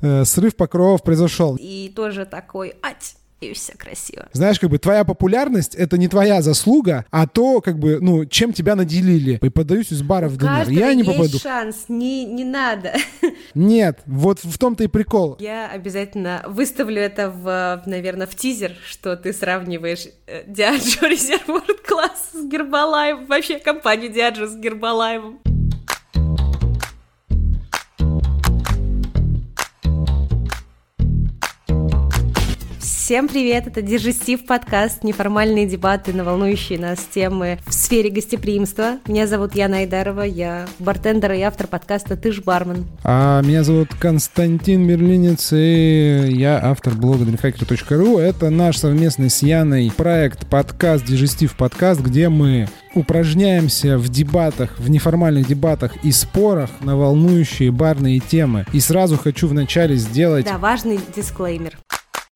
Э, срыв покровов произошел. И тоже такой, ать, и все красиво. Знаешь, как бы твоя популярность — это не твоя заслуга, а то, как бы, ну, чем тебя наделили. И подаюсь из бара в ДНР. Я не есть попаду. шанс, не, не надо. Нет, вот в том-то и прикол. Я обязательно выставлю это, в, наверное, в тизер, что ты сравниваешь э, Диаджо Резервуар класс с Гербалаевым, вообще компанию Диаджо с Гербалаевым. Всем привет, это Дежестив подкаст, неформальные дебаты на волнующие нас темы в сфере гостеприимства. Меня зовут Яна Айдарова, я бартендер и автор подкаста «Ты ж бармен». А меня зовут Константин Берлинец, и я автор блога dreamhacker.ru. Это наш совместный с Яной проект подкаст Дежестив подкаст, где мы упражняемся в дебатах, в неформальных дебатах и спорах на волнующие барные темы. И сразу хочу вначале сделать... Да, важный дисклеймер.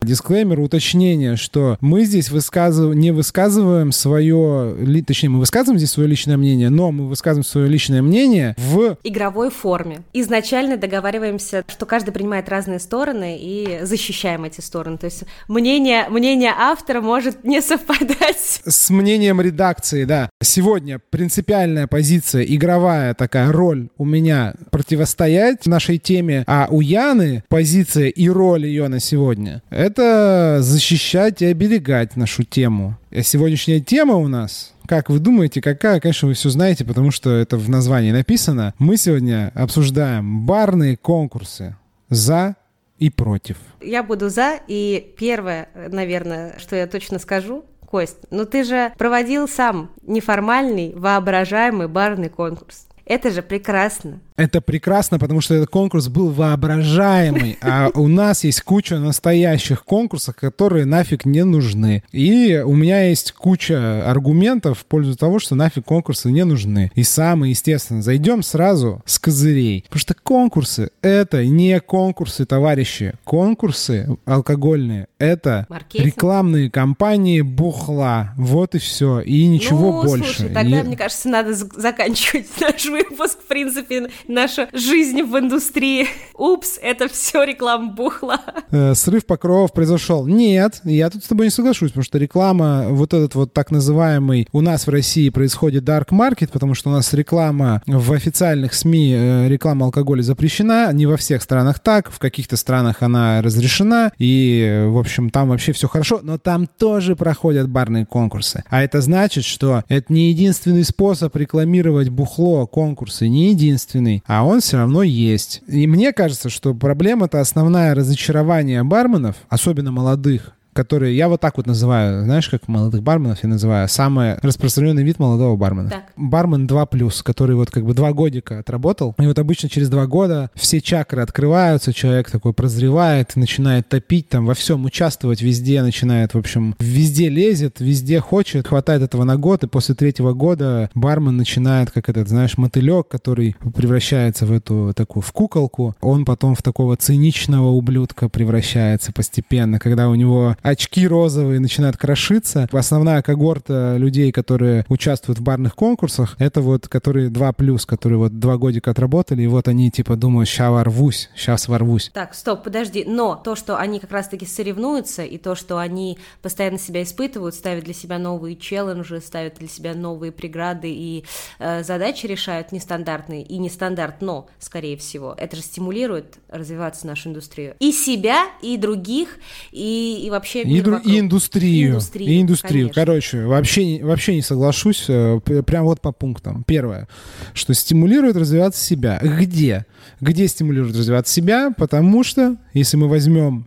Дисклеймер, уточнение, что мы здесь высказыв... не высказываем свое, ли- точнее, мы высказываем здесь свое личное мнение, но мы высказываем свое личное мнение в игровой форме. Изначально договариваемся, что каждый принимает разные стороны и защищаем эти стороны. То есть мнение, мнение автора может не совпадать. с мнением редакции, да. Сегодня принципиальная позиция, игровая такая роль у меня противостоять нашей теме, а у Яны позиция и роль ее на сегодня — это защищать и оберегать нашу тему. А сегодняшняя тема у нас как вы думаете, какая? Конечно, вы все знаете, потому что это в названии написано. Мы сегодня обсуждаем барные конкурсы за и против. Я буду за, и первое, наверное, что я точно скажу, Кость, ну ты же проводил сам неформальный, воображаемый барный конкурс. Это же прекрасно. Это прекрасно, потому что этот конкурс был воображаемый, а у нас есть куча настоящих конкурсов, которые нафиг не нужны. И у меня есть куча аргументов в пользу того, что нафиг конкурсы не нужны. И самое естественно, зайдем сразу с козырей. Потому что конкурсы — это не конкурсы, товарищи. Конкурсы алкогольные — это Маркетинг. рекламные кампании бухла. Вот и все. И ничего ну, больше. слушай, тогда, И- мне кажется, надо заканчивать наш выпуск, в принципе, наша жизнь в индустрии. Упс, это все реклама бухла. э, срыв покровов произошел. Нет, я тут с тобой не соглашусь, потому что реклама, вот этот вот так называемый, у нас в России происходит dark market, потому что у нас реклама в официальных СМИ, э, реклама алкоголя запрещена, не во всех странах так, в каких-то странах она разрешена, и, в общем, там вообще все хорошо, но там тоже проходят барные конкурсы. А это значит, что это не единственный способ рекламировать бухло, конкурсы, не единственный, а он все равно есть. И мне кажется, что проблема-то основная разочарование барменов, особенно молодых, которые я вот так вот называю, знаешь, как молодых барменов я называю, самый распространенный вид молодого бармена. Так. Бармен 2+, который вот как бы два годика отработал, и вот обычно через два года все чакры открываются, человек такой прозревает, начинает топить там во всем, участвовать везде, начинает, в общем, везде лезет, везде хочет, хватает этого на год, и после третьего года бармен начинает, как этот, знаешь, мотылек, который превращается в эту такую, в куколку, он потом в такого циничного ублюдка превращается постепенно, когда у него очки розовые начинают крошиться. Основная когорта людей, которые участвуют в барных конкурсах, это вот, которые 2 плюс, которые вот два годика отработали, и вот они типа думают, ща ворвусь, сейчас ворвусь. Так, стоп, подожди. Но то, что они как раз-таки соревнуются, и то, что они постоянно себя испытывают, ставят для себя новые челленджи, ставят для себя новые преграды и э, задачи решают нестандартные и нестандарт, но, скорее всего, это же стимулирует развиваться нашу индустрию. И себя, и других, и, и вообще И, мир дру- вокруг. и индустрию. Индустрию, И индустрию. конечно. Короче, вообще, вообще не соглашусь. э, Прям вот по пунктам. Первое, что стимулирует развиваться себя. Где? Где стимулирует развиваться себя? Потому что, если мы возьмем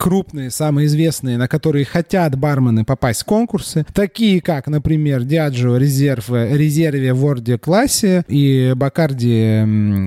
крупные, самые известные, на которые хотят бармены попасть в конкурсы, такие как, например, Диаджо резерв, резерве в Орде классе и Бакарди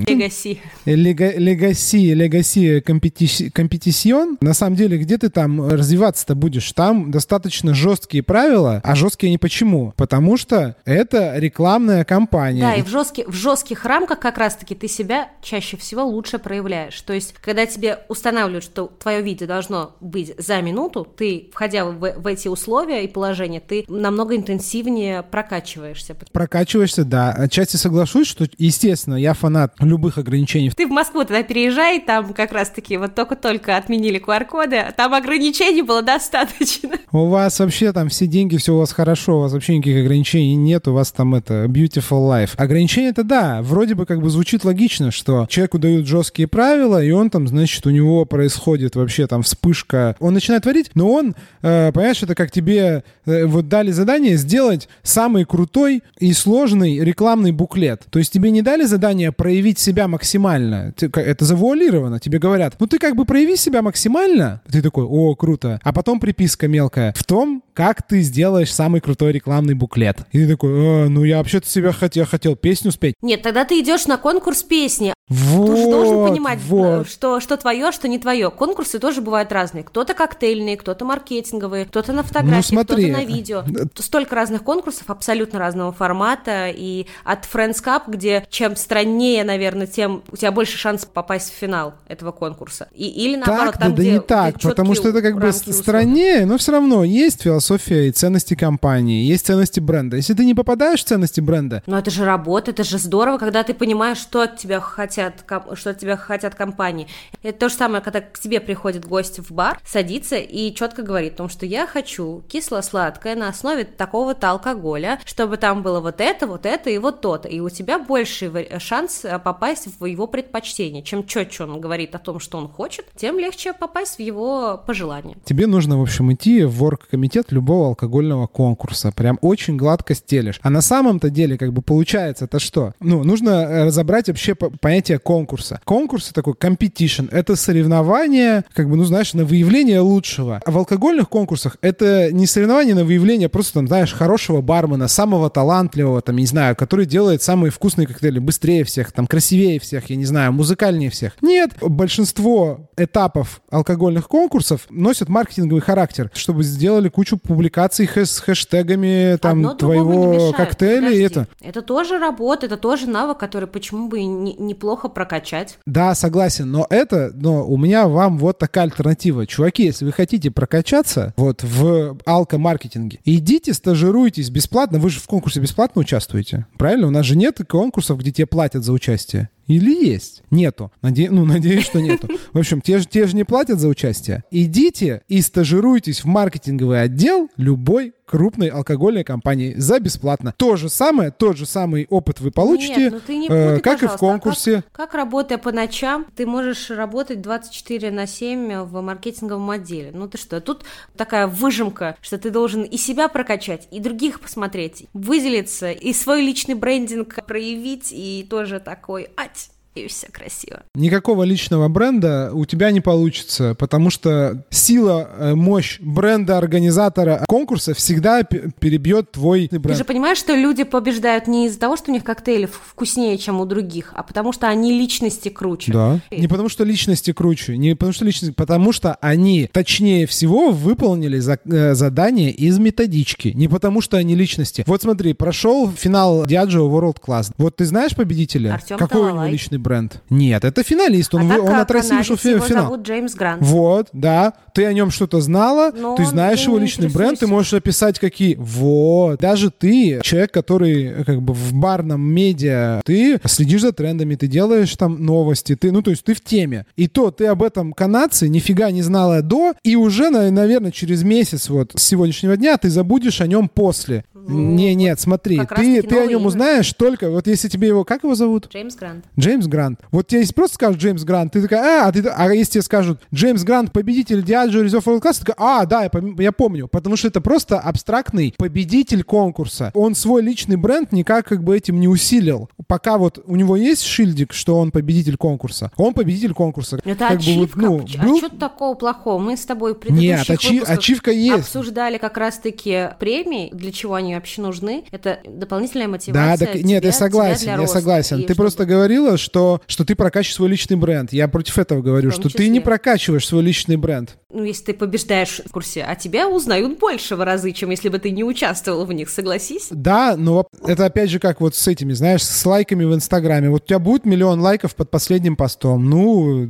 Легаси. Лега- Легаси, Легаси компетисьон. На самом деле, где ты там развиваться-то будешь? Там достаточно жесткие правила, а жесткие они почему? Потому что это рекламная кампания. Да, и в, жестких, в жестких рамках как раз-таки ты себя чаще всего лучше проявляешь. То есть, когда тебе устанавливают, что твое видео должно должно быть за минуту, ты, входя в, в эти условия и положения, ты намного интенсивнее прокачиваешься. Прокачиваешься, да. Отчасти соглашусь, что, естественно, я фанат любых ограничений. Ты в Москву тогда переезжай, там как раз-таки вот только-только отменили QR-коды, а там ограничений было достаточно. У вас вообще там все деньги, все у вас хорошо, у вас вообще никаких ограничений нет, у вас там это beautiful life. Ограничения это да, вроде бы как бы звучит логично, что человеку дают жесткие правила, и он там, значит, у него происходит вообще там вспышка. Он начинает творить, но он, э, понимаешь, это как тебе э, вот дали задание сделать самый крутой и сложный рекламный буклет. То есть тебе не дали задание проявить себя максимально. Это завуалировано. Тебе говорят, ну ты как бы прояви себя максимально. Ты такой, о, круто. А потом приписка мелкая. В том, как ты сделаешь самый крутой рекламный буклет. И ты такой, э, ну я вообще-то себя хотел, хотел песню спеть. Нет, тогда ты идешь на конкурс песни. Вот, ты же должен понимать, вот. что, что твое, что не твое. Конкурсы тоже бывают разные. Кто-то коктейльные, кто-то маркетинговые, кто-то на фотографии, ну, кто-то на видео. Столько разных конкурсов, абсолютно разного формата. И от Friends Cup, где чем страннее, наверное, тем у тебя больше шанс попасть в финал этого конкурса. И, или наоборот, так, там, да, где, не так, потому что это как бы страннее, но все равно есть философия и ценности компании, есть ценности бренда. Если ты не попадаешь в ценности бренда... Но это же работа, это же здорово, когда ты понимаешь, что от тебя хотят, что от тебя хотят компании. Это то же самое, когда к тебе приходит гость в бар, садится и четко говорит о том, что я хочу кисло-сладкое на основе такого-то алкоголя, чтобы там было вот это, вот это и вот то-то. И у тебя больше шанс э, попасть в его предпочтение. Чем четче он говорит о том, что он хочет, тем легче попасть в его пожелания. Тебе нужно, в общем, идти в оргкомитет любого алкогольного конкурса. Прям очень гладко стелишь. А на самом-то деле, как бы получается, это что? Ну, нужно э, разобрать вообще понятие конкурса. Конкурс — такой competition. Это соревнование, как бы, ну, знаешь, на выявление лучшего. А в алкогольных конкурсах это не соревнование на выявление просто, там, знаешь, хорошего бармена, самого талантливого, там, не знаю, который делает самые вкусные коктейли быстрее всех, там, красивее всех, я не знаю, музыкальнее всех. Нет, большинство этапов алкогольных конкурсов носят маркетинговый характер, чтобы сделали кучу публикаций с хэштегами там Одно твоего коктейля Подожди. это. Это тоже работа, это тоже навык, который почему бы и не, неплохо прокачать. Да, согласен, но это, но у меня вам вот такая альтернатива. Чуваки, если вы хотите прокачаться вот в алкомаркетинге, идите стажируйтесь бесплатно, вы же в конкурсе бесплатно участвуете, правильно? У нас же нет конкурсов, где тебе платят за участие. Или есть? Нету. Наде... Ну, надеюсь, что нету. В общем, те же, те же не платят за участие. Идите и стажируйтесь в маркетинговый отдел любой крупной алкогольной компании за бесплатно. То же самое, тот же самый опыт вы получите, Нет, ну ты не э, путай, как и в пожалуйста. А конкурсе. как, как работая по ночам, ты можешь работать 24 на 7 в маркетинговом отделе. Ну ты что, тут такая выжимка, что ты должен и себя прокачать, и других посмотреть, выделиться, и свой личный брендинг проявить, и тоже такой, ать, и все красиво. Никакого личного бренда у тебя не получится, потому что сила, э, мощь бренда организатора конкурса всегда перебьет твой бренд. Ты же понимаешь, что люди побеждают не из-за того, что у них коктейли вкуснее, чем у других, а потому что они личности круче. Да. Не потому что личности круче, не потому что личности, потому что они точнее всего выполнили за, э, задание из методички, не потому что они личности. Вот смотри, прошел финал Diageo World Class. Вот ты знаешь победителя? Артём Какой у него Талалай. личный бренд? Нет, это финалист, он, а вы- так он как от России вышел в финал. зовут Джеймс Грант. Вот, да. Ты о нем что-то знала, Но ты знаешь его личный бренд, ты можешь описать какие. Вот. Даже ты, человек, который как бы в барном медиа, ты следишь за трендами, ты делаешь там новости, ты, ну то есть ты в теме. И то ты об этом канадце нифига не знала до, и уже, на- наверное, через месяц вот с сегодняшнего дня ты забудешь о нем после. Не, нет, смотри, Ну, как ты, ты о нем имя. узнаешь только, вот если тебе его, как его зовут? Джеймс Грант. Джеймс Грант. Вот тебе если просто скажут Джеймс Грант, ты такая, а, а, ты, а если тебе скажут Джеймс Грант, победитель Diageo Reserve World Class, ты такая, а, да, я, я помню. Потому что это просто абстрактный победитель конкурса. Он свой личный бренд никак как бы этим не усилил. Пока вот у него есть шильдик, что он победитель конкурса, он победитель конкурса. Это Как бы вот, ачивка. ну, а был- что такого плохого? Мы с тобой в Нет, предыдущих ачи- выпусках ачивка есть. обсуждали как раз-таки премии, для чего они вообще нужны. Это дополнительная Да, мотивация. так, нет, тебя- я согласен, я роста. согласен. И ты чтобы- просто говорила, что, что ты прокачиваешь свой личный бренд. Я против этого говорю, что ты не числе. прокачиваешь свой личный бренд. Ну, если ты побеждаешь в курсе, а тебя узнают больше в разы, чем если бы ты не участвовал в них, согласись? Да, но это опять же как вот с этими, знаешь, с лайками в Инстаграме. Вот у тебя будет миллион лайков под последним постом. Ну,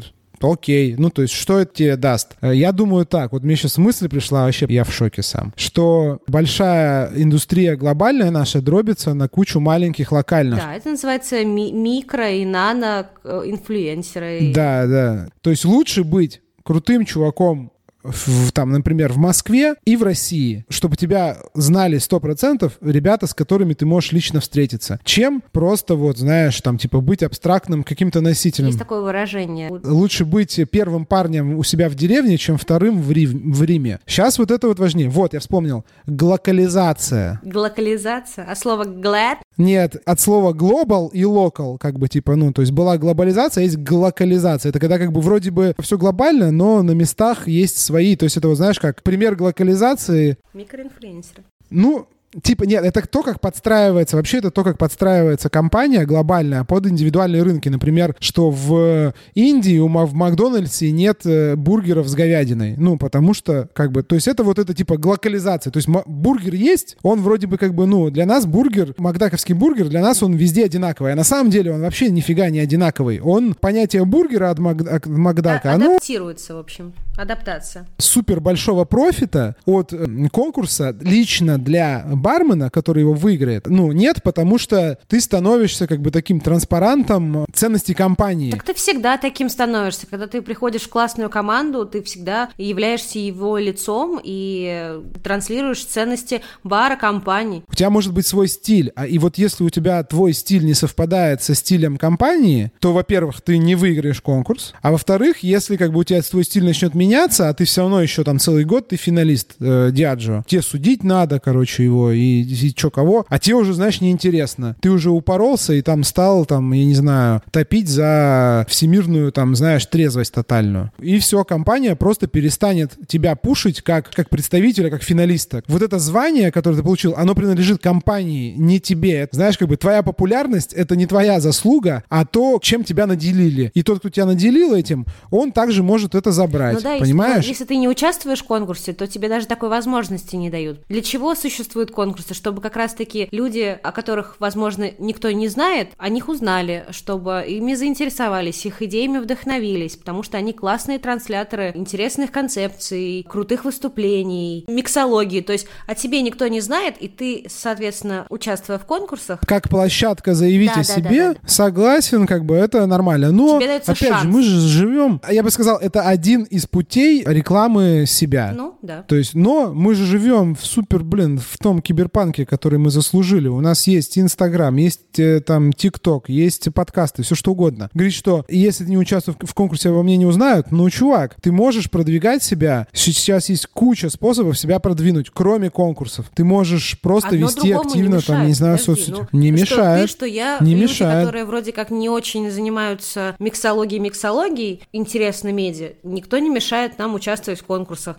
окей, ну то есть что это тебе даст? Э, я думаю так, вот мне сейчас мысль пришла, вообще я в шоке сам, что большая индустрия глобальная наша дробится на кучу маленьких локальных. Да, это называется ми- микро и нано э, инфлюенсеры. Да, да. То есть лучше быть крутым чуваком в, там, например, в Москве и в России, чтобы тебя знали 100% ребята, с которыми ты можешь лично встретиться, чем просто вот, знаешь, там, типа, быть абстрактным каким-то носителем. Есть такое выражение. Лучше быть первым парнем у себя в деревне, чем вторым в, Рим, в Риме. Сейчас вот это вот важнее. Вот, я вспомнил. Глокализация. Глокализация? А слово glad? Нет, от слова global и local, как бы, типа, ну, то есть была глобализация, а есть глокализация. Это когда как бы вроде бы все глобально, но на местах есть свои. То есть это, вот, знаешь, как пример глокализации. Микроинфлюенсеры. Ну, Типа, нет, это то, как подстраивается, вообще это то, как подстраивается компания глобальная под индивидуальные рынки. Например, что в Индии у, в Макдональдсе нет э, бургеров с говядиной. Ну, потому что, как бы, то есть это вот это типа глокализация. То есть бургер есть, он вроде бы как бы, ну, для нас бургер, макдаковский бургер, для нас он везде одинаковый. А на самом деле он вообще нифига не одинаковый. Он, понятие бургера от, Мак, от Макдака, а, оно... Адаптируется, в общем. Адаптация. Супер большого профита от конкурса лично для бармена, который его выиграет, ну, нет, потому что ты становишься как бы таким транспарантом ценностей компании. Так ты всегда таким становишься. Когда ты приходишь в классную команду, ты всегда являешься его лицом и транслируешь ценности бара, компании. У тебя может быть свой стиль, а и вот если у тебя твой стиль не совпадает со стилем компании, то, во-первых, ты не выиграешь конкурс, а во-вторых, если как бы у тебя твой стиль начнет меняться, а ты все равно еще там целый год ты финалист э, Диаджо, тебе судить надо, короче, его и, и чё кого, а тебе уже, знаешь, неинтересно. Ты уже упоролся и там стал, там, я не знаю, топить за всемирную, там, знаешь, трезвость тотальную. И все, компания просто перестанет тебя пушить как, как представителя, как финалиста. Вот это звание, которое ты получил, оно принадлежит компании, не тебе. Знаешь, как бы твоя популярность — это не твоя заслуга, а то, чем тебя наделили. И тот, кто тебя наделил этим, он также может это забрать. Ну да, понимаешь? Если, ты не участвуешь в конкурсе, то тебе даже такой возможности не дают. Для чего существует конкурс? конкурсы, чтобы как раз-таки люди, о которых, возможно, никто не знает, о них узнали, чтобы ими заинтересовались, их идеями вдохновились, потому что они классные трансляторы интересных концепций, крутых выступлений, миксологии. То есть о тебе никто не знает, и ты, соответственно, участвуя в конкурсах... Как площадка заявить да, о да, себе, да, да, да. согласен, как бы это нормально. Но, опять шанс. же, мы же живем... Я бы сказал, это один из путей рекламы себя. Ну, да. То есть, но мы же живем в супер, блин, в том киберпанке, который мы заслужили. У нас есть Инстаграм, есть э, там ТикТок, есть подкасты, все что угодно. Говорит, что если ты не участвуешь в конкурсе, обо мне не узнают, ну, чувак, ты можешь продвигать себя. Сейчас есть куча способов себя продвинуть, кроме конкурсов. Ты можешь просто Одно вести активно, не там, не знаю, соцсети. Ну, не что мешает. Ты, что я, не люди, мешает. которые вроде как не очень занимаются миксологией, миксологией, интересно медиа, никто не мешает нам участвовать в конкурсах.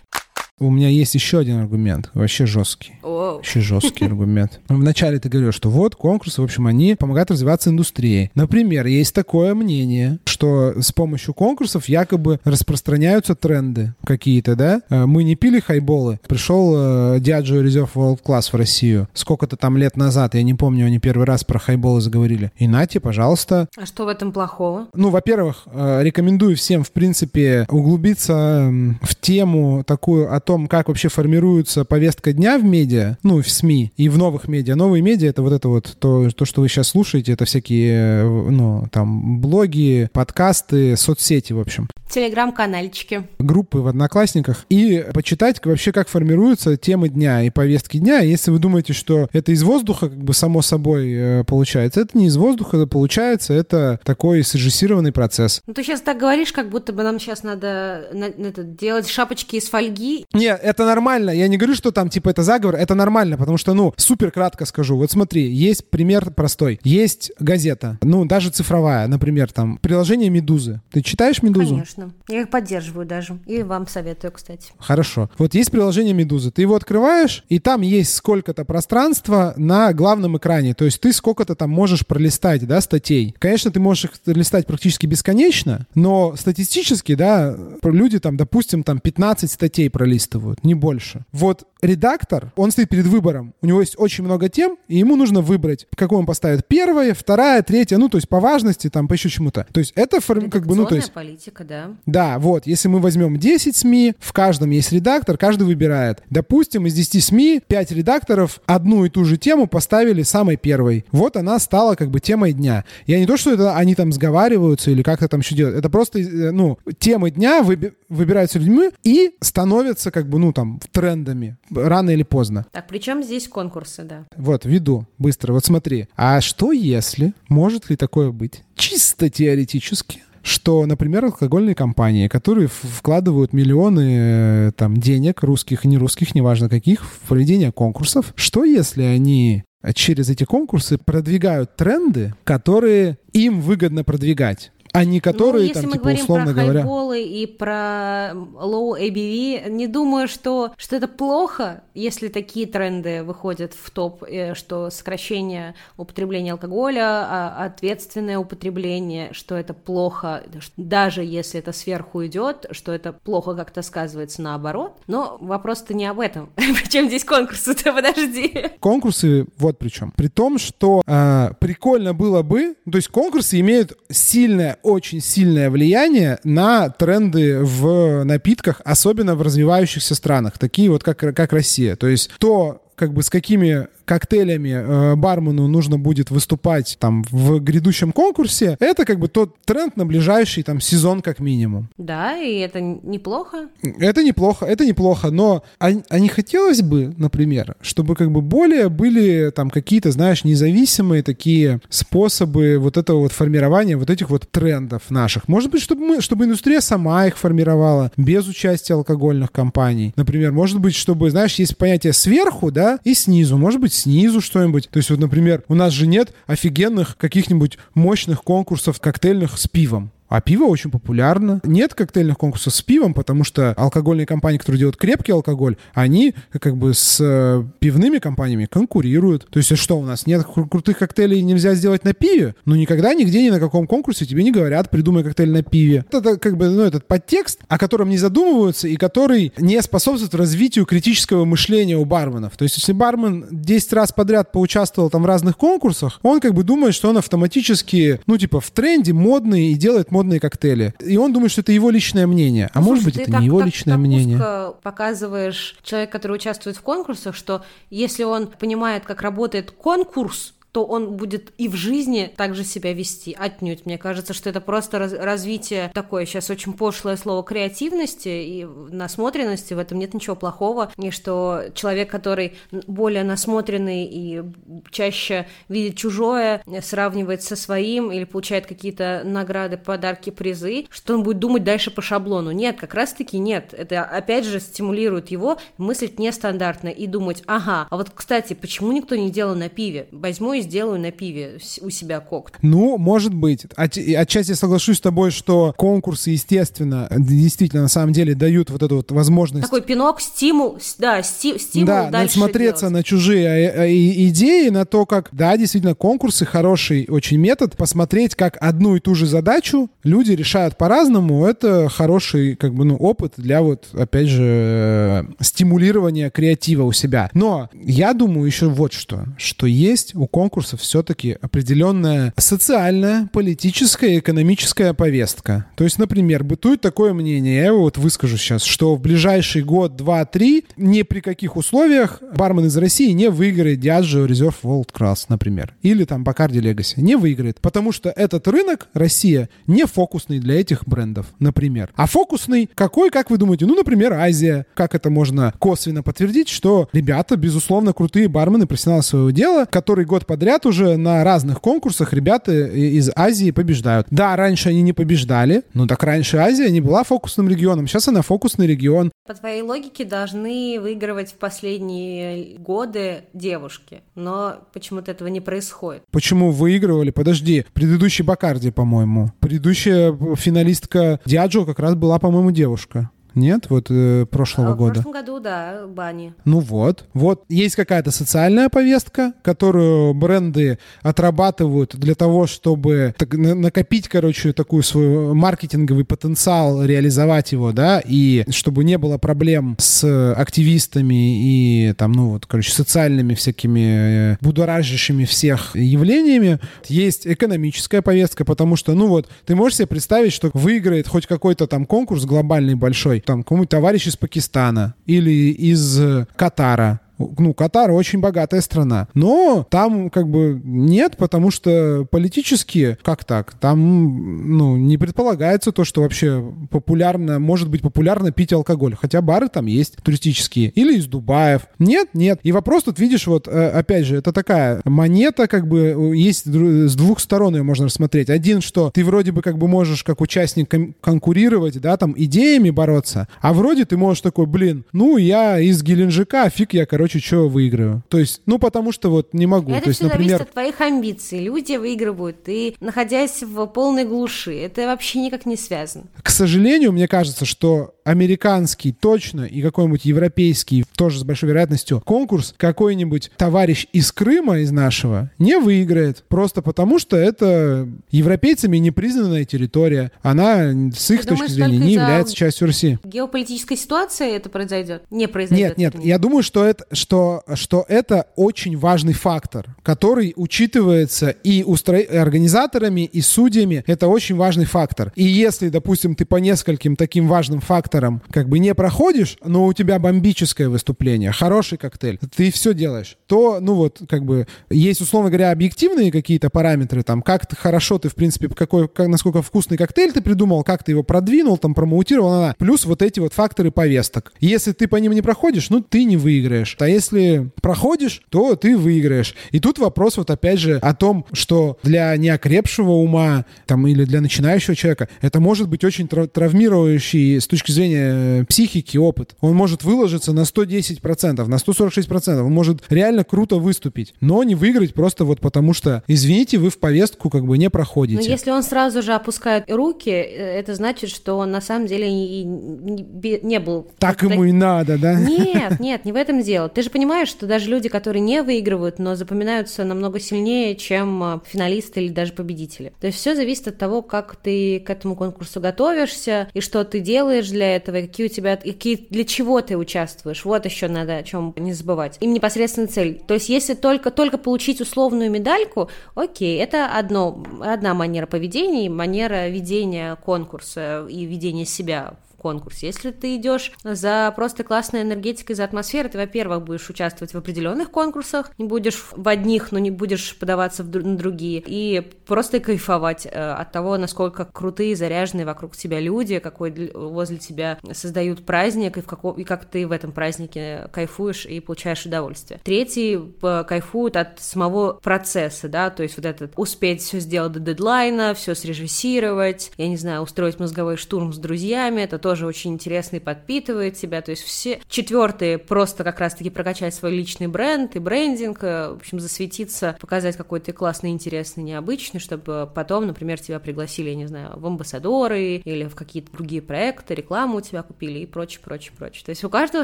У меня есть еще один аргумент, вообще жесткий. Оу. Вообще жесткий аргумент. Вначале ты говорил, что вот конкурсы, в общем, они помогают развиваться индустрии. Например, есть такое мнение, что с помощью конкурсов якобы распространяются тренды какие-то, да? Э, мы не пили хайболы. Пришел э, Diageo Reserve World Class в Россию. Сколько-то там лет назад, я не помню, они первый раз про хайболы заговорили. И нате, пожалуйста. А что в этом плохого? Ну, во-первых, э, рекомендую всем, в принципе, углубиться в тему такую от том, как вообще формируется повестка дня в медиа, ну, в СМИ и в новых медиа. Новые медиа — это вот это вот, то, то, что вы сейчас слушаете, это всякие, ну, там, блоги, подкасты, соцсети, в общем. Телеграм-канальчики. Группы в Одноклассниках. И почитать вообще, как формируются темы дня и повестки дня. Если вы думаете, что это из воздуха, как бы само собой э, получается, это не из воздуха это получается, это такой срежиссированный процесс. Ну, ты сейчас так говоришь, как будто бы нам сейчас надо на, это, делать шапочки из фольги не, это нормально. Я не говорю, что там, типа, это заговор. Это нормально, потому что, ну, супер кратко скажу. Вот смотри, есть пример простой. Есть газета, ну, даже цифровая, например, там, приложение «Медузы». Ты читаешь «Медузу»? Конечно. Я их поддерживаю даже. И вам советую, кстати. Хорошо. Вот есть приложение «Медузы». Ты его открываешь, и там есть сколько-то пространства на главном экране. То есть ты сколько-то там можешь пролистать, да, статей. Конечно, ты можешь их листать практически бесконечно, но статистически, да, люди там, допустим, там 15 статей пролистывают пролистывают, не больше. Вот редактор, он стоит перед выбором. У него есть очень много тем, и ему нужно выбрать, какую он поставит. Первая, вторая, третья, ну, то есть по важности, там, по еще чему-то. То есть это форм... как бы, ну, то есть... политика, да. Да, вот. Если мы возьмем 10 СМИ, в каждом есть редактор, каждый выбирает. Допустим, из 10 СМИ 5 редакторов одну и ту же тему поставили самой первой. Вот она стала как бы темой дня. Я не то, что это они там сговариваются или как-то там еще делают. Это просто, э, ну, темы дня выби- выбираются людьми и становятся как бы, ну, там, трендами рано или поздно. Так, причем здесь конкурсы, да. Вот, веду быстро. Вот смотри. А что если, может ли такое быть? Чисто теоретически что, например, алкогольные компании, которые вкладывают миллионы э, там денег, русских и не русских, неважно каких, в проведение конкурсов, что если они через эти конкурсы продвигают тренды, которые им выгодно продвигать? А не которые, ну, если там, мы типа, говорим условно про говоря... хайболы и про low ABV, не думаю, что, что это плохо, если такие тренды выходят в топ, э, что сокращение употребления алкоголя, а ответственное употребление, что это плохо, даже если это сверху идет, что это плохо как-то сказывается наоборот. Но вопрос-то не об этом. Причем здесь конкурсы-то, подожди. Конкурсы, вот при чем. При том, что э, прикольно было бы, то есть конкурсы имеют сильное очень сильное влияние на тренды в напитках, особенно в развивающихся странах, такие вот как, как Россия. То есть то, как бы с какими коктейлями э, бармену нужно будет выступать там в грядущем конкурсе, это как бы тот тренд на ближайший там сезон как минимум. Да, и это неплохо. Это неплохо, это неплохо, но а, а не хотелось бы, например, чтобы как бы более были там какие-то, знаешь, независимые такие способы вот этого вот формирования вот этих вот трендов наших. Может быть, чтобы мы, чтобы индустрия сама их формировала без участия алкогольных компаний. Например, может быть, чтобы, знаешь, есть понятие сверху, да, и снизу. Может быть, снизу что-нибудь. То есть вот, например, у нас же нет офигенных каких-нибудь мощных конкурсов коктейльных с пивом. А пиво очень популярно. Нет коктейльных конкурсов с пивом, потому что алкогольные компании, которые делают крепкий алкоголь, они как бы с э, пивными компаниями конкурируют. То есть а что у нас? Нет крутых коктейлей нельзя сделать на пиве? Ну никогда нигде ни на каком конкурсе тебе не говорят, придумай коктейль на пиве. Это как бы ну, этот подтекст, о котором не задумываются и который не способствует развитию критического мышления у барменов. То есть если бармен 10 раз подряд поучаствовал там в разных конкурсах, он как бы думает, что он автоматически, ну типа в тренде, модный и делает модные коктейли. И он думает, что это его личное мнение. А ну, может быть, это как, не его так, личное так мнение. показываешь человек, который участвует в конкурсах, что если он понимает, как работает конкурс, то он будет и в жизни также себя вести. Отнюдь. Мне кажется, что это просто раз развитие такое сейчас очень пошлое слово креативности и насмотренности. В этом нет ничего плохого. И что человек, который более насмотренный и чаще видит чужое, сравнивает со своим или получает какие-то награды, подарки, призы, что он будет думать дальше по шаблону. Нет, как раз-таки нет. Это опять же стимулирует его мыслить нестандартно и думать, ага, а вот, кстати, почему никто не делал на пиве? Возьму и сделаю на пиве у себя кокт. Ну, может быть. От, отчасти соглашусь с тобой, что конкурсы, естественно, действительно, на самом деле дают вот эту вот возможность... Такой пинок, стимул, да, сти, стимул да, дальше смотреться делать. на чужие а, а, идеи, на то, как, да, действительно, конкурсы хороший очень метод, посмотреть, как одну и ту же задачу люди решают по-разному, это хороший, как бы, ну, опыт для вот, опять же, э, стимулирования креатива у себя. Но я думаю еще вот что, что есть у конкурса конкурсов все-таки определенная социальная, политическая, экономическая повестка. То есть, например, бытует такое мнение, я его вот выскажу сейчас, что в ближайший год, два, три, ни при каких условиях бармен из России не выиграет Diageo Reserve World Class, например. Или там Bacardi Legacy. Не выиграет. Потому что этот рынок, Россия, не фокусный для этих брендов, например. А фокусный какой, как вы думаете? Ну, например, Азия. Как это можно косвенно подтвердить, что ребята, безусловно, крутые бармены, профессионалы своего дела, который год подряд подряд уже на разных конкурсах ребята из Азии побеждают. Да, раньше они не побеждали, но так раньше Азия не была фокусным регионом, сейчас она фокусный регион. По твоей логике должны выигрывать в последние годы девушки, но почему-то этого не происходит. Почему выигрывали? Подожди, предыдущий Бакарди, по-моему. Предыдущая финалистка Диаджо как раз была, по-моему, девушка Нет, вот э, прошлого А, года. В прошлом году, да, бани. Ну вот, вот есть какая-то социальная повестка, которую бренды отрабатывают для того, чтобы так, на- накопить, короче, такую свой маркетинговый потенциал, реализовать его, да, и чтобы не было проблем с активистами и там, ну вот, короче, социальными всякими э, будоражащими всех явлениями. Есть экономическая повестка, потому что, ну вот, ты можешь себе представить, что выиграет хоть какой-то там конкурс глобальный большой, там какой-нибудь товарищ из Пакистана или из э, Катара, ну, Катар очень богатая страна. Но там как бы нет, потому что политически, как так, там, ну, не предполагается то, что вообще популярно, может быть популярно пить алкоголь. Хотя бары там есть туристические. Или из Дубаев. Нет, нет. И вопрос тут, видишь, вот, э, опять же, это такая монета, как бы, э, есть с двух сторон ее можно рассмотреть. Один, что ты вроде бы как бы можешь как участник кон- конкурировать, да, там, идеями бороться, а вроде ты можешь такой, блин, ну, я из Геленджика, фиг я, короче, что выиграю. То есть, ну, потому что вот не могу. Это то есть, все например... зависит от твоих амбиций. Люди выигрывают, ты, находясь в полной глуши. Это вообще никак не связано. К сожалению, мне кажется, что американский точно и какой-нибудь европейский, тоже с большой вероятностью, конкурс какой-нибудь товарищ из Крыма, из нашего, не выиграет. Просто потому, что это европейцами непризнанная территория. Она с их Ты точки думаешь, зрения не является частью России. Геополитической ситуации это произойдет? Не произойдет. Нет, нет, я думаю, что это, что, что это очень важный фактор, который учитывается и устро... организаторами, и судьями. Это очень важный фактор. И если, допустим, ты по нескольким таким важным факторам как бы не проходишь, но у тебя бомбическое выступление, хороший коктейль, ты все делаешь, то, ну вот, как бы, есть, условно говоря, объективные какие-то параметры, там, как ты хорошо, ты, в принципе, какой, как, насколько вкусный коктейль ты придумал, как ты его продвинул, там, промоутировал, плюс вот эти вот факторы повесток. Если ты по ним не проходишь, ну, ты не выиграешь. А если проходишь, то ты выиграешь. И тут вопрос вот опять же о том, что для неокрепшего ума там или для начинающего человека это может быть очень тра- травмирующий с точки зрения э, психики опыт. Он может выложиться на 110%, на 146%. Он может реально круто выступить, но не выиграть просто вот потому что, извините, вы в повестку как бы не Но проходите. если он сразу же опускает руки, э, это значит, что он на самом деле и не, не был... Так ему и надо, да? Нет, нет, не в этом дело. Ты же понимаешь, что даже люди, которые не выигрывают, но запоминаются намного сильнее, чем э, финалисты или даже победители. То есть все зависит от того, как ты к этому конкурсу готовишься и что ты делаешь для этого, и какие у тебя, какие, для чего ты участвуешь. Вот еще надо о чем не забывать. Им непосредственно цель. То есть если только, только получить условную медальку, окей, это одно, одна манера поведения, и манера ведения конкурса и ведения себя конкурсе. Если ты идешь за просто классной энергетикой, за атмосферой, ты, во-первых, будешь участвовать в определенных конкурсах, не будешь в одних, но не будешь подаваться в на другие, и просто кайфовать э, от того, насколько крутые, заряженные вокруг тебя люди, какой возле тебя создают праздник, и, в како- и как ты в этом празднике кайфуешь и получаешь удовольствие. Третий э, кайфует от самого процесса, да, то есть вот этот успеть все сделать до дедлайна, все срежиссировать, я не знаю, устроить мозговой штурм с друзьями, это тоже очень интересно и подпитывает тебя, то есть все... Четвертый, просто как раз-таки прокачать свой личный бренд и брендинг, э, в общем, засветиться, показать какой ты классный, интересный, необычный, чтобы потом, например, тебя пригласили, я не знаю, в амбассадоры или в какие-то другие проекты, рекламу у тебя купили и прочее, прочее, прочее. То есть у каждого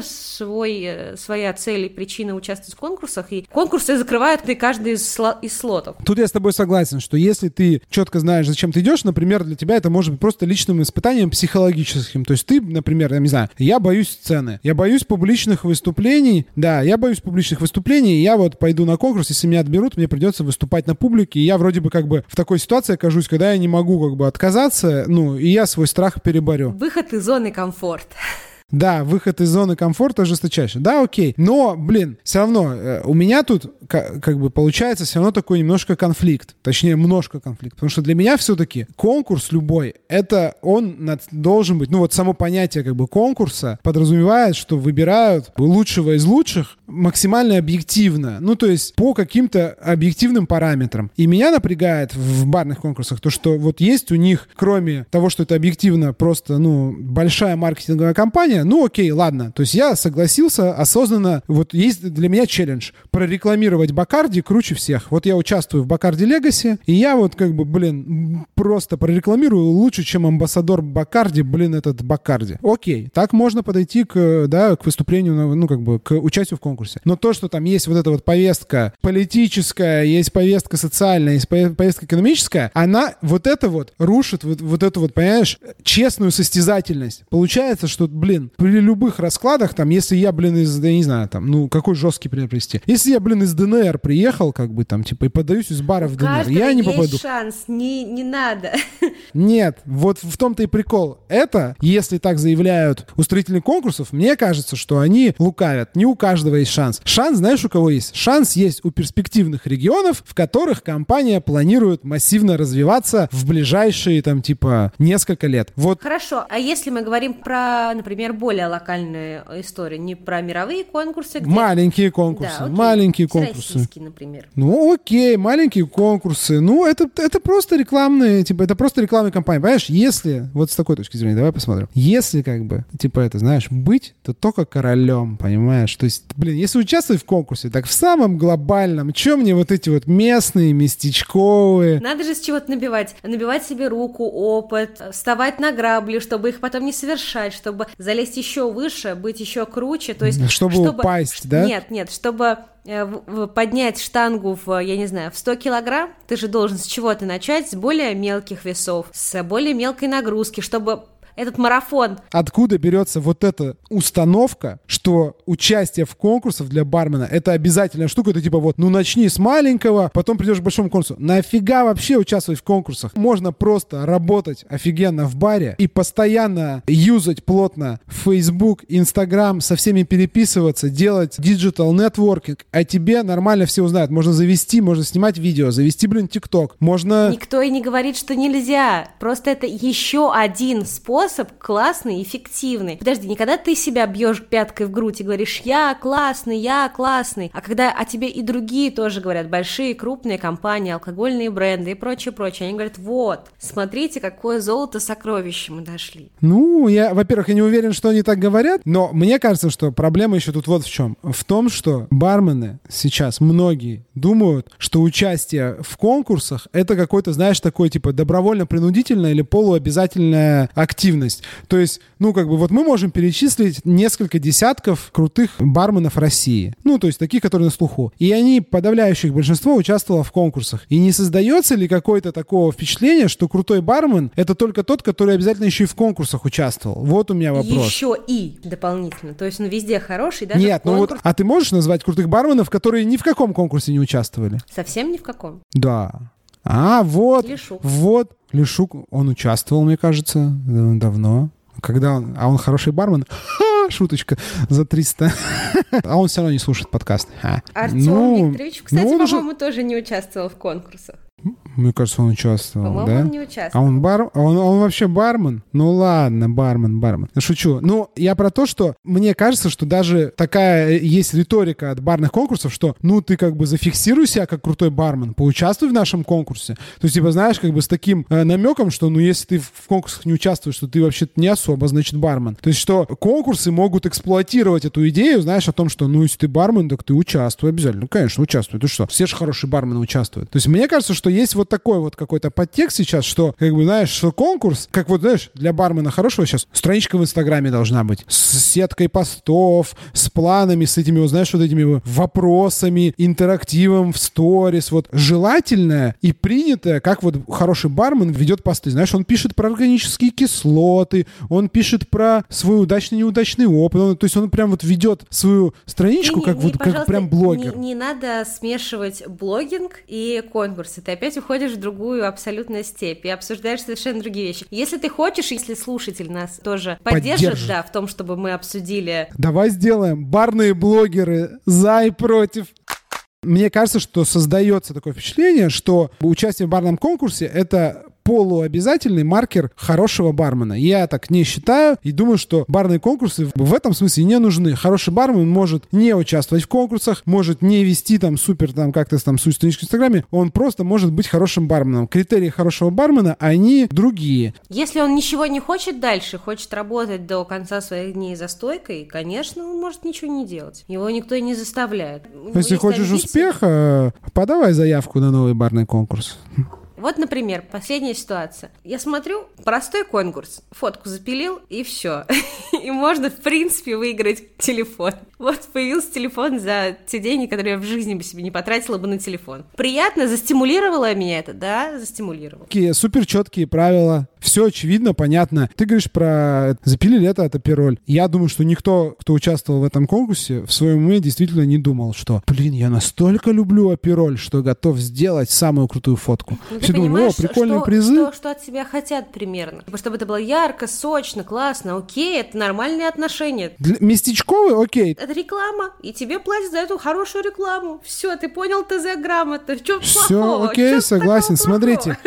свой, э, своя цель и причина участвовать в конкурсах, и конкурсы закрывают ты каждый из, сло- из слотов. Тут я с тобой согласен, что если ты четко знаешь, зачем ты идешь, например, для тебя это может быть просто личным испытанием психологическим. То есть ты, например, я не знаю, я боюсь сцены, я боюсь публичных выступлений, да, я боюсь публичных выступлений, я вот пойду на конкурс, если меня отберут, мне придется выступать на публике, и я вроде бы как бы в такой ситуации окажусь, когда я не могу как бы отказаться, ну, и я свой страх переборю. Выход из зоны комфорта. Да, выход из зоны комфорта жесточайше. Да, окей. Но, блин, все равно э, у меня тут ка- как бы получается все равно такой немножко конфликт. Точнее, немножко конфликт. Потому что для меня все-таки конкурс любой, это он над- должен быть, ну вот само понятие как бы конкурса подразумевает, что выбирают лучшего из лучших максимально объективно. Ну, то есть по каким-то объективным параметрам. И меня напрягает в барных конкурсах то, что вот есть у них, кроме того, что это объективно просто, ну, большая маркетинговая компания, Ну окей, ладно. То есть я согласился осознанно. Вот есть для меня челлендж. Прорекламировать Бакарди круче всех. Вот я участвую в Бакарди Легаси, и я вот как бы, блин, просто прорекламирую лучше, чем амбассадор Бакарди, блин, этот Бакарди. Окей, так можно подойти к, да, к выступлению, ну, как бы, к участию в конкурсе. Но то, что там есть вот эта вот повестка политическая, есть повестка социальная, есть повестка экономическая, она вот это вот рушит вот, вот эту вот, понимаешь, честную состязательность. Получается, что, блин, при любых раскладах, там, если я, блин, из, я не знаю, там, ну, какой жесткий пример привести. Если я, блин, из ДНР приехал, как бы, там, типа, и подаюсь из бара в ДНР, я не попаду. шанс, не, не надо. Нет, вот в том-то и прикол. Это, если так заявляют устроители конкурсов, мне кажется, что они лукавят. Не у каждого есть шанс. Шанс, знаешь, у кого есть? Шанс есть у перспективных регионов, в которых компания планирует массивно развиваться в ближайшие, там, типа, несколько лет. Вот. Хорошо, а если мы говорим про, например, более локальные истории, не про мировые конкурсы, где... Маленькие конкурсы, да, окей. маленькие конкурсы. например. Ну, окей, маленькие конкурсы. Ну, это, это просто рекламные, типа, это просто рекламная кампания. Понимаешь, если, вот с такой точки зрения, давай посмотрим. Если, как бы, типа, это, знаешь, быть, то только королем, понимаешь? То есть, блин, если участвовать в конкурсе, так в самом глобальном, чем мне вот эти вот местные, местечковые? Надо же с чего-то набивать. Набивать себе руку, опыт, вставать на грабли, чтобы их потом не совершать, чтобы залезть еще выше, быть еще круче. То есть, чтобы, чтобы упасть, да? Нет, нет, чтобы э, поднять штангу в, я не знаю, в 100 килограмм, ты же должен с чего-то начать, с более мелких весов, с более мелкой нагрузки, чтобы этот марафон. Откуда берется вот эта установка, что участие в конкурсах для бармена это обязательная штука, это типа вот, ну начни с маленького, потом придешь к большому конкурсу. Нафига вообще участвовать в конкурсах? Можно просто работать офигенно в баре и постоянно юзать плотно Facebook, Instagram, со всеми переписываться, делать digital networking, а тебе нормально все узнают. Можно завести, можно снимать видео, завести, блин, ТикТок. Можно... Никто и не говорит, что нельзя. Просто это еще один способ способ классный, эффективный. Подожди, не когда ты себя бьешь пяткой в грудь и говоришь «я классный, я классный», а когда о тебе и другие тоже говорят, большие, крупные компании, алкогольные бренды и прочее, прочее. Они говорят «вот, смотрите, какое золото сокровище мы дошли». Ну, я, во-первых, я не уверен, что они так говорят, но мне кажется, что проблема еще тут вот в чем. В том, что бармены сейчас многие думают, что участие в конкурсах это какой-то, знаешь, такой типа добровольно-принудительное или полуобязательная активность активность. То есть, ну, как бы вот мы можем перечислить несколько десятков крутых барменов России. Ну, то есть таких, которые на слуху. И они, подавляющее большинство, участвовало в конкурсах. И не создается ли какое-то такого впечатления, что крутой бармен — это только тот, который обязательно еще и в конкурсах участвовал? Вот у меня вопрос. Еще и дополнительно. То есть, ну, везде хороший, даже Нет, ну вот, а ты можешь назвать крутых барменов, которые ни в каком конкурсе не участвовали? Совсем ни в каком? Да. А, вот, Лешук. вот, Лешук, он участвовал, мне кажется, давно. Когда он, а он хороший бармен, Ха, шуточка за 300. а он все равно не слушает подкаст. Артем ну, Викторович, кстати, ну, по-моему, уже... тоже не участвовал в конкурсах. Мне кажется, он участвовал, По-моему, да? он не участвовал. А он бар... Он, он вообще бармен? Ну ладно, бармен, бармен. Шучу. Ну, я про то, что мне кажется, что даже такая есть риторика от барных конкурсов, что ну ты как бы зафиксируй себя как крутой бармен, поучаствуй в нашем конкурсе. То есть, типа, знаешь, как бы с таким э, намеком, что ну если ты в конкурсах не участвуешь, то ты вообще не особо, значит, бармен. То есть, что конкурсы могут эксплуатировать эту идею, знаешь, о том, что ну если ты бармен, так ты участвуй обязательно. Ну, конечно, участвуй. Ты что? Все же хорошие бармены участвуют. То есть, мне кажется, что есть вот такой вот какой-то подтекст сейчас, что, как бы, знаешь, что конкурс, как вот, знаешь, для бармена хорошего сейчас, страничка в Инстаграме должна быть с сеткой постов, с планами, с этими, вот, знаешь, вот этими вопросами, интерактивом в сторис, вот желательное и принятое, как вот хороший бармен ведет посты. Знаешь, он пишет про органические кислоты, он пишет про свой удачный неудачный опыт, он, то есть он прям вот ведет свою страничку, не, как не, вот как прям блогер. Не, не надо смешивать блогинг и конкурсы. Ты опять уходишь в другую абсолютно степь и обсуждаешь совершенно другие вещи. Если ты хочешь, если слушатель нас тоже поддержит, поддержит. да, в том, чтобы мы обсудили... Давай сделаем барные блогеры за и против. Мне кажется, что создается такое впечатление, что участие в барном конкурсе — это полуобязательный маркер хорошего бармена. Я так не считаю и думаю, что барные конкурсы в этом смысле не нужны. Хороший бармен может не участвовать в конкурсах, может не вести там супер, там как-то там свою страничку в Инстаграме, он просто может быть хорошим барменом. Критерии хорошего бармена, они другие. Если он ничего не хочет дальше, хочет работать до конца своих дней за стойкой, конечно, он может ничего не делать. Его никто и не заставляет. Если хочешь амбиции. успеха, подавай заявку на новый барный конкурс. Вот, например, последняя ситуация. Я смотрю, простой конкурс. Фотку запилил, и все. И можно, в принципе, выиграть телефон. Вот появился телефон за те деньги, которые я в жизни бы себе не потратила бы на телефон. Приятно, застимулировало меня это, да, застимулировало. Такие супер четкие правила, все очевидно, понятно. Ты говоришь про запилили это, это пироль. Я думаю, что никто, кто участвовал в этом конкурсе, в своем уме действительно не думал, что, блин, я настолько люблю апероль, что готов сделать самую крутую фотку. Ну, Все думали, о, прикольные что, призы. Что, что от тебя хотят примерно. Чтобы это было ярко, сочно, классно, окей, это нормальные отношения. Для, местечковый, окей. Это реклама, и тебе платят за эту хорошую рекламу. Все, ты понял ТЗ грамотно. В чем Все, плохого? окей, согласен. Смотрите,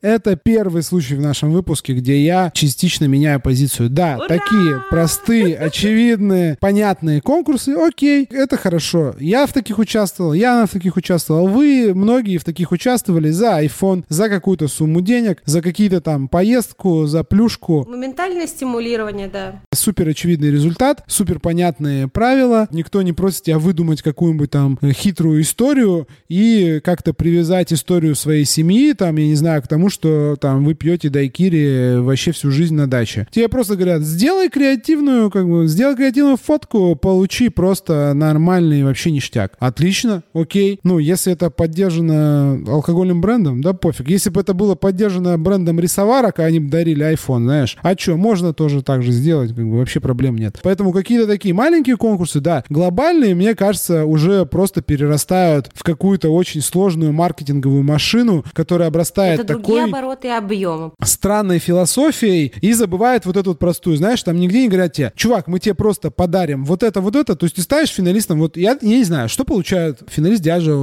это первый случай в нашем выпуске, где я частично меняю позицию. Да, Ура! такие простые, очевидные, понятные конкурсы, окей, это хорошо. Я в таких участвовал, я в таких участвовал. Вы, многие в таких участвовали за iPhone, за какую-то сумму денег, за какие-то там поездку, за плюшку. Моментальное стимулирование, да. Супер очевидный результат, супер понятные правила. Никто не просит тебя выдумать какую-нибудь там хитрую историю и как-то привязать историю своей семьи, там, я не знаю, к тому, что там вы пьете дайкири вообще всю жизнь на даче. Тебе просто говорят, сделай креативную, как бы, сделай креативную фотку, получи просто нормальный вообще ништяк. Отлично, окей. Ну, если это поддержано алкогольным брендом, да, пофиг. Если бы это было поддержано брендом рисоварок, а они бы дарили iPhone, знаешь, а что, можно тоже так же сделать, как бы вообще проблем нет. Поэтому какие-то такие маленькие конкурсы, да, глобальные, мне кажется, уже просто перерастают в какую-то очень сложную маркетинговую машину, которая обрастает это такой... обороты и объемы. Странной философией и забывает вот эту вот простую, знаешь, там нигде не говорят тебе, чувак, мы тебе просто подарим вот это, вот это, то есть ты ставишь финалистом, вот я, я не знаю, что получают финалист Диаджо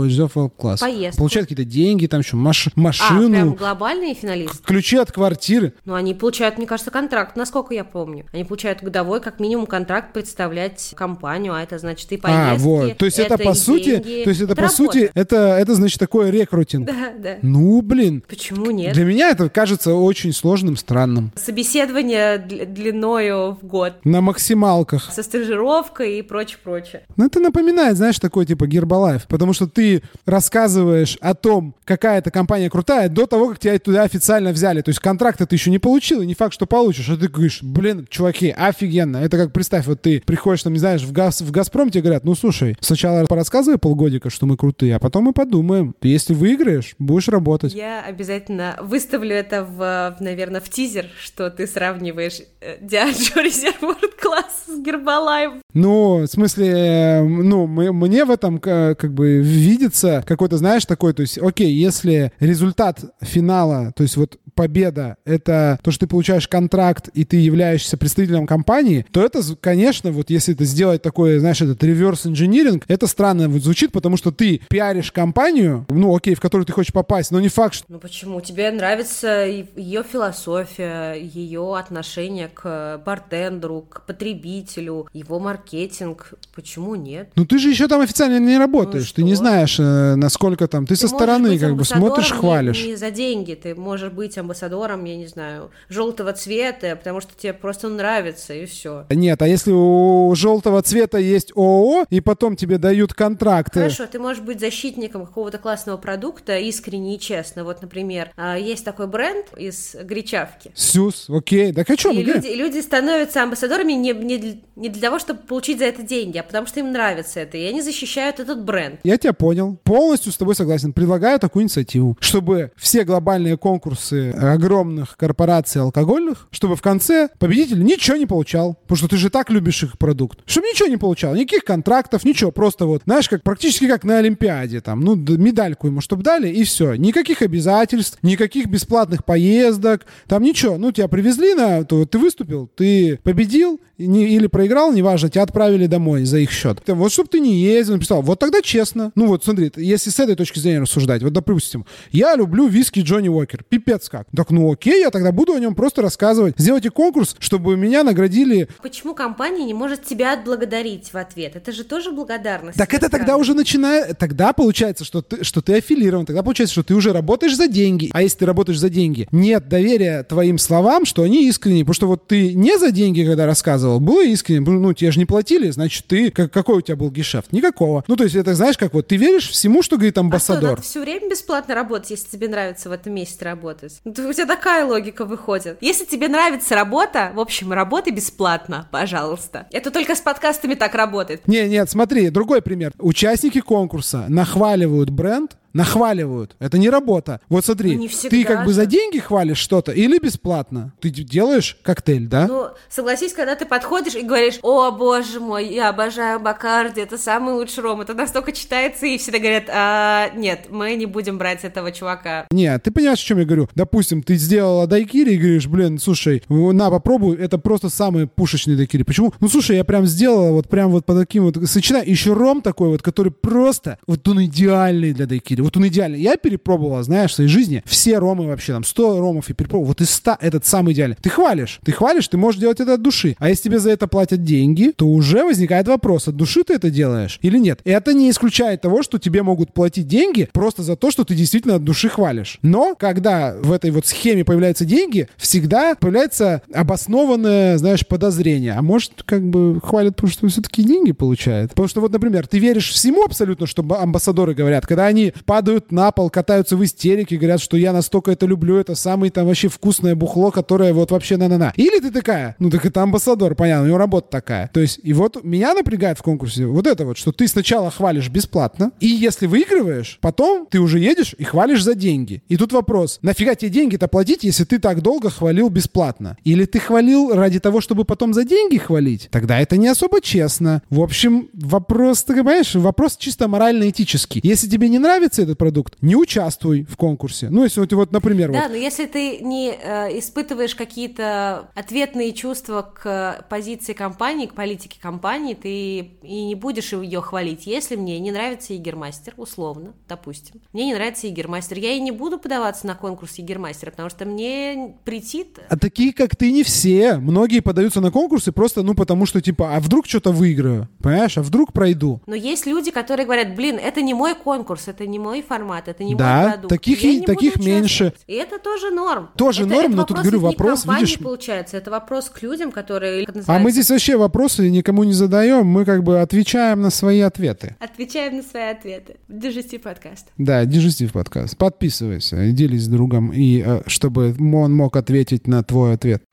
класс? Поездку. Получают какие-то деньги, там еще маш, машину. А, прям глобальные финалисты? Ключи от квартиры. Ну, они получают, мне кажется, контракт, насколько я помню. Они получают годовой, как минимум, контракт представлять компанию, а это значит и поездки. А, вот. То есть это, это по сути, деньги. то есть это, это по работа. сути, это, это значит такое рекрутинг. Да, да. Ну, блин. Почему нет? Для меня это кажется очень сложным, странным. Собеседование длиною в год. На максималках. Со стажировкой и прочее, прочее. Ну, это напоминает, знаешь, такой типа Гербалайф, потому что ты рассказываешь о том, какая эта компания крутая, до того, как тебя туда официально взяли. То есть контракта ты еще не получил, и не факт, что получишь. А ты говоришь, блин, чуваки, офигенно. Это как, представь, вот ты приходишь, там, не знаешь, в, газ, в «Газпром», тебе говорят, ну, слушай, сначала порассказывай полгодика, что мы крутые, а потом мы подумаем. Если выиграешь, будешь работать. Я обязательно выставлю это, в, наверное, в тизер, что ты сравниваешь Диаджо Резервуар класс с Гербалайф. Ну, в смысле, э, ну, мы, мне в этом как бы видится какой-то, знаешь, такой, то есть, окей, если результат финала, то есть вот победа — это то, что ты получаешь контракт, и ты являешься представителем компании, то это, конечно, вот если это сделать такое, знаешь, этот реверс инжиниринг, это странно вот звучит, потому что ты пиаришь компанию, ну, окей, в которую ты хочешь попасть, но не факт, что... Ну, почему? Тебе нравится ее философия, ее отношение к бартендеру, к потребителю, его маркетинг. Почему нет? Ну, ты же еще там официально не работаешь, ну, ты не знаешь, э, насколько там... Ты, ты со стороны как бы смотришь, хвалишь. Не, не за деньги, ты можешь быть амбассадором, я не знаю, желтого цвета, потому что тебе просто нравится, и все. Нет, а если у желтого цвета есть ООО, и потом тебе дают контракты... Хорошо, ты можешь быть защитником какого-то классного продукта искренне и честно. Вот, например, а, есть такой бренд из гречавки. Сюс, окей. Да хочу. И люди, люди становятся амбассадорами не, не, не для того, чтобы получить за это деньги, а потому что им нравится это, и они защищают этот бренд. Я тебя понял. Полностью с тобой согласен. Предлагаю такую инициативу, чтобы все глобальные конкурсы огромных корпораций алкогольных, чтобы в конце победитель ничего не получал, потому что ты же так любишь их продукт, чтобы ничего не получал, никаких контрактов, ничего, просто вот, знаешь, как практически как на Олимпиаде, там, ну, медальку ему, чтобы дали, и все. Никаких обязательств, никаких бесплатных поездок, там ничего. Ну, тебя привезли на, то ты выступил, ты победил, не, или проиграл, неважно, тебя отправили домой за их счет. Там, вот чтобы ты не ездил, написал, вот тогда честно. Ну вот смотри, если с этой точки зрения рассуждать, вот допустим, я люблю виски Джонни Уокер, пипец как. Так. Так, ну окей, я тогда буду о нем просто рассказывать. Сделайте конкурс, чтобы меня наградили. Почему компания не может тебя отблагодарить в ответ? Это же тоже благодарность. Так это тогда уже начинает... Тогда получается, что ты, что ты аффилирован. Тогда получается, что ты уже работаешь за деньги. А если ты работаешь за деньги, нет доверия твоим словам, что они искренние. Потому что вот ты не за деньги, когда рассказывал, было искренне. Ну, тебе же не платили, значит, ты... Как, какой у тебя был гешефт? Никакого. Ну, то есть это, знаешь, как вот ты веришь всему, что говорит амбассадор. А что, надо все время бесплатно работать, если тебе нравится в этом месте работать? У тебя такая логика выходит. Если тебе нравится работа, в общем, работай бесплатно, пожалуйста. Это только с подкастами так работает. Не, нет, смотри, другой пример. Участники конкурса нахваливают бренд, нахваливают. Это не работа. Вот смотри, ну, ты как бы за деньги хвалишь что-то или бесплатно? Ты делаешь коктейль, да? Ну, согласись, когда ты подходишь и говоришь, о, боже мой, я обожаю Бакарди, это самый лучший ром, это настолько читается, и все говорят, а, нет, мы не будем брать этого чувака. Нет, ты понимаешь, о чем я говорю? Допустим, ты сделала дайкири и говоришь, блин, слушай, на, попробуй, это просто самый пушечный дайкири. Почему? Ну, слушай, я прям сделала вот прям вот по таким вот сочетаниям. Еще ром такой вот, который просто, вот он идеальный для дайкири деле. Вот он идеальный. Я перепробовал, знаешь, в своей жизни все ромы вообще, там, 100 ромов и перепробовал. Вот из 100 этот самый идеальный. Ты хвалишь. Ты хвалишь, ты можешь делать это от души. А если тебе за это платят деньги, то уже возникает вопрос, от души ты это делаешь или нет. И это не исключает того, что тебе могут платить деньги просто за то, что ты действительно от души хвалишь. Но когда в этой вот схеме появляются деньги, всегда появляется обоснованное, знаешь, подозрение. А может, как бы хвалят, потому что все-таки деньги получают. Потому что вот, например, ты веришь всему абсолютно, что амбассадоры говорят, когда они падают на пол, катаются в истерике, говорят, что я настолько это люблю, это самое там вообще вкусное бухло, которое вот вообще на-на-на. Или ты такая, ну так это амбассадор, понятно, у него работа такая. То есть, и вот меня напрягает в конкурсе вот это вот, что ты сначала хвалишь бесплатно, и если выигрываешь, потом ты уже едешь и хвалишь за деньги. И тут вопрос, нафига тебе деньги-то платить, если ты так долго хвалил бесплатно? Или ты хвалил ради того, чтобы потом за деньги хвалить? Тогда это не особо честно. В общем, вопрос, ты понимаешь, вопрос чисто морально-этический. Если тебе не нравится этот продукт, не участвуй в конкурсе. Ну, если вот, вот например... Да, вот. но если ты не э, испытываешь какие-то ответные чувства к позиции компании, к политике компании, ты и не будешь ее хвалить. Если мне не нравится Егермастер, условно, допустим, мне не нравится Егермастер, я и не буду подаваться на конкурс Егермастера, потому что мне претит... А такие, как ты, не все. Многие подаются на конкурсы просто, ну, потому что, типа, а вдруг что-то выиграю? Понимаешь? А вдруг пройду? Но есть люди, которые говорят, блин, это не мой конкурс, это не мой формат, это не да, мой продукт. Таких, я не таких меньше. И это тоже норм. Тоже это, норм, это но тут говорю вопрос, видишь. получается, это вопрос к людям, которые. А мы здесь вообще вопросы никому не задаем, мы как бы отвечаем на свои ответы. Отвечаем на свои ответы. Дежестив подкаст. Да, Дежестив подкаст. Подписывайся, делись с другом, и э, чтобы он мог ответить на твой ответ.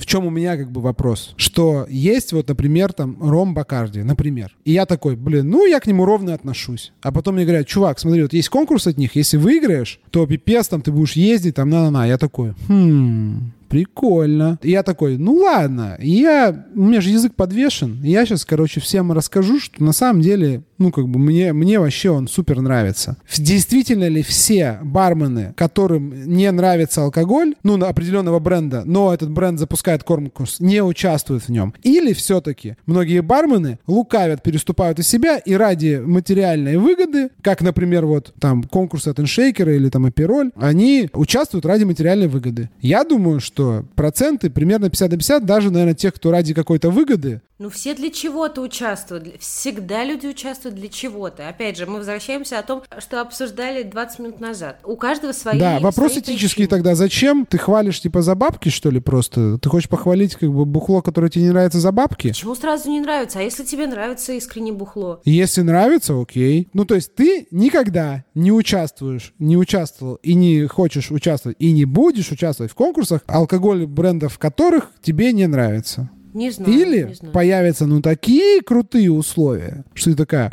В чем у меня как бы вопрос? Что есть вот, например, там Ром Бакарди, например. И я такой, блин, ну я к нему ровно отношусь. А потом мне говорят, чувак, смотри, вот есть конкурс от них, если выиграешь, то пипец, там ты будешь ездить, там на-на-на. Я такой, хм, прикольно. И я такой, ну ладно, я, у меня же язык подвешен, я сейчас, короче, всем расскажу, что на самом деле, ну, как бы мне, мне вообще он супер нравится. Действительно ли все бармены, которым не нравится алкоголь, ну, на определенного бренда, но этот бренд запускает конкурс, не участвуют в нем? Или все-таки многие бармены лукавят, переступают из себя и ради материальной выгоды, как, например, вот там конкурс от Иншейкера или там Апероль, они участвуют ради материальной выгоды. Я думаю, что что проценты примерно 50 на 50, даже, наверное, тех, кто ради какой-то выгоды. Ну, все для чего-то участвуют. Всегда люди участвуют для чего-то. Опять же, мы возвращаемся о том, что обсуждали 20 минут назад. У каждого свои Да, вопрос свои этический причины. тогда. Зачем? Ты хвалишь, типа, за бабки, что ли, просто? Ты хочешь похвалить, как бы, бухло, которое тебе не нравится за бабки? Почему сразу не нравится? А если тебе нравится искренне бухло? Если нравится, окей. Ну, то есть ты никогда не участвуешь, не участвовал и не хочешь участвовать, и не будешь участвовать в конкурсах, алкоголь брендов которых тебе не нравится. Не знаю. Или не знаю. появятся ну такие крутые условия, что ты такая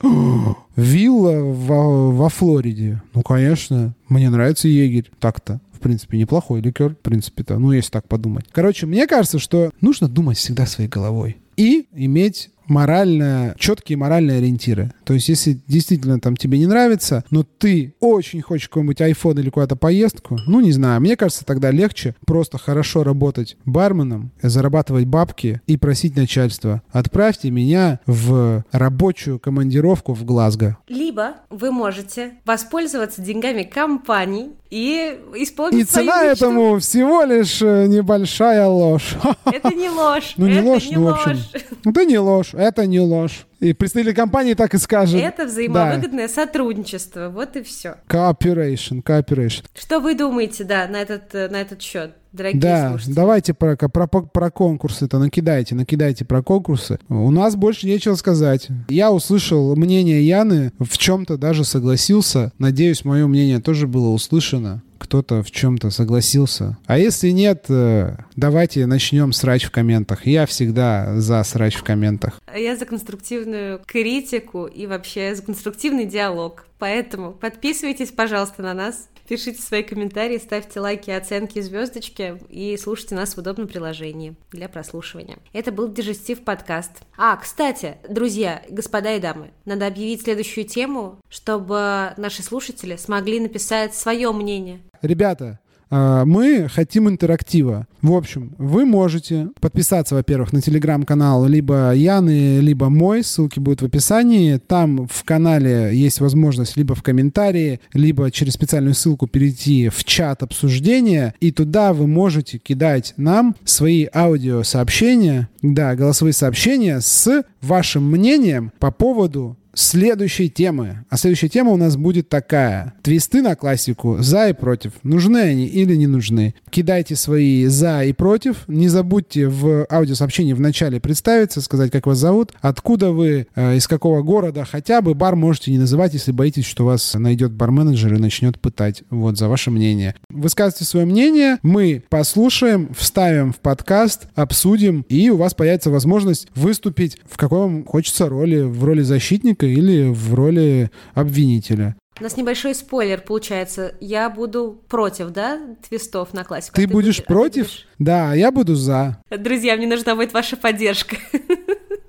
вилла во, во Флориде. Ну, конечно, мне нравится егерь. Так-то. В принципе, неплохой ликер. В принципе-то, ну, если так подумать. Короче, мне кажется, что нужно думать всегда своей головой. И иметь морально, четкие моральные ориентиры. То есть, если действительно там тебе не нравится, но ты очень хочешь какой-нибудь iPhone или куда-то поездку, ну, не знаю, мне кажется, тогда легче просто хорошо работать барменом, зарабатывать бабки и просить начальство, отправьте меня в рабочую командировку в Глазго. Либо вы можете воспользоваться деньгами компаний и исполнить И цена мечту. этому всего лишь э, небольшая ложь. Это не ложь. Ну не ложь, ну в общем. Это не ложь, это не ложь. И представитель компании так и скажет. Это взаимовыгодное да. сотрудничество, вот и все. Cooperation, cooperation. Что вы думаете, да, на этот, на этот счет? Дорогие да, слушатели. давайте про, про, про конкурсы-то накидайте, накидайте про конкурсы. У нас больше нечего сказать. Я услышал мнение Яны, в чем-то даже согласился. Надеюсь, мое мнение тоже было услышано кто-то в чем-то согласился. А если нет, э, давайте начнем срач в комментах. Я всегда за срач в комментах. Я за конструктивную критику и вообще за конструктивный диалог. Поэтому подписывайтесь, пожалуйста, на нас, пишите свои комментарии, ставьте лайки, оценки, звездочки и слушайте нас в удобном приложении для прослушивания. Это был Дежестив подкаст. А, кстати, друзья, господа и дамы, надо объявить следующую тему, чтобы наши слушатели смогли написать свое мнение. Ребята, мы хотим интерактива. В общем, вы можете подписаться, во-первых, на телеграм-канал либо Яны, либо мой, ссылки будут в описании. Там в канале есть возможность либо в комментарии, либо через специальную ссылку перейти в чат обсуждения, и туда вы можете кидать нам свои аудиосообщения, да, голосовые сообщения с вашим мнением по поводу следующей темы. А следующая тема у нас будет такая. Твисты на классику за и против. Нужны они или не нужны? Кидайте свои за и против. Не забудьте в аудиосообщении в начале представиться, сказать, как вас зовут, откуда вы, э, из какого города хотя бы. Бар можете не называть, если боитесь, что вас найдет бар-менеджер и начнет пытать. Вот, за ваше мнение. Высказывайте свое мнение, мы послушаем, вставим в подкаст, обсудим, и у вас появится возможность выступить в какой вам хочется роли, в роли защитника или в роли обвинителя. У нас небольшой спойлер получается. Я буду против, да, твистов на классику? Ты, а ты будешь будешь, против? А ты будешь... Да, я буду за. Друзья, мне нужна будет ваша поддержка.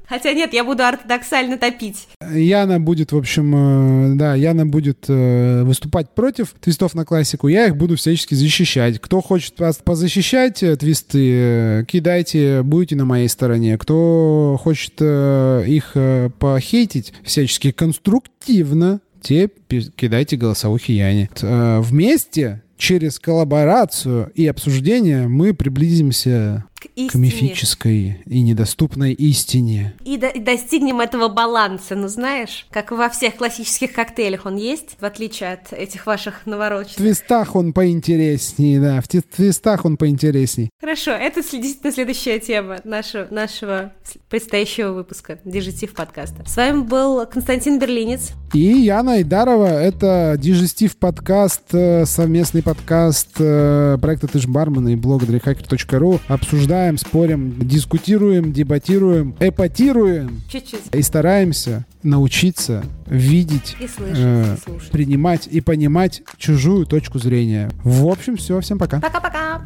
Хотя нет, я буду ортодоксально топить. Яна будет, в общем, э, да, Яна будет э, выступать против твистов на классику. Я их буду всячески защищать. Кто хочет вас позащищать э, твисты, кидайте, будете на моей стороне. Кто хочет их похейтить всячески конструктивно, те кидайте голосовухи Яне. Вместе через коллаборацию и обсуждение мы приблизимся к, истине. к мифической и недоступной истине. И, до, и достигнем этого баланса, ну знаешь, как во всех классических коктейлях он есть, в отличие от этих ваших навороченных. В твистах он поинтереснее, да, в твистах он поинтересней. Хорошо, это действительно следующая тема нашего, нашего предстоящего выпуска Дежестив подкаста. С вами был Константин Берлинец. И Яна Идарова. Это Дежестив подкаст, э, совместный подкаст э, проекта Ты ж бармен и блога drhacker.ru. Обсуждаем обсуждаем, спорим, дискутируем, дебатируем, эпатируем. Чуть-чуть. И стараемся научиться видеть, и слышать, э, и принимать и понимать чужую точку зрения. В общем, все. Всем пока. Пока-пока.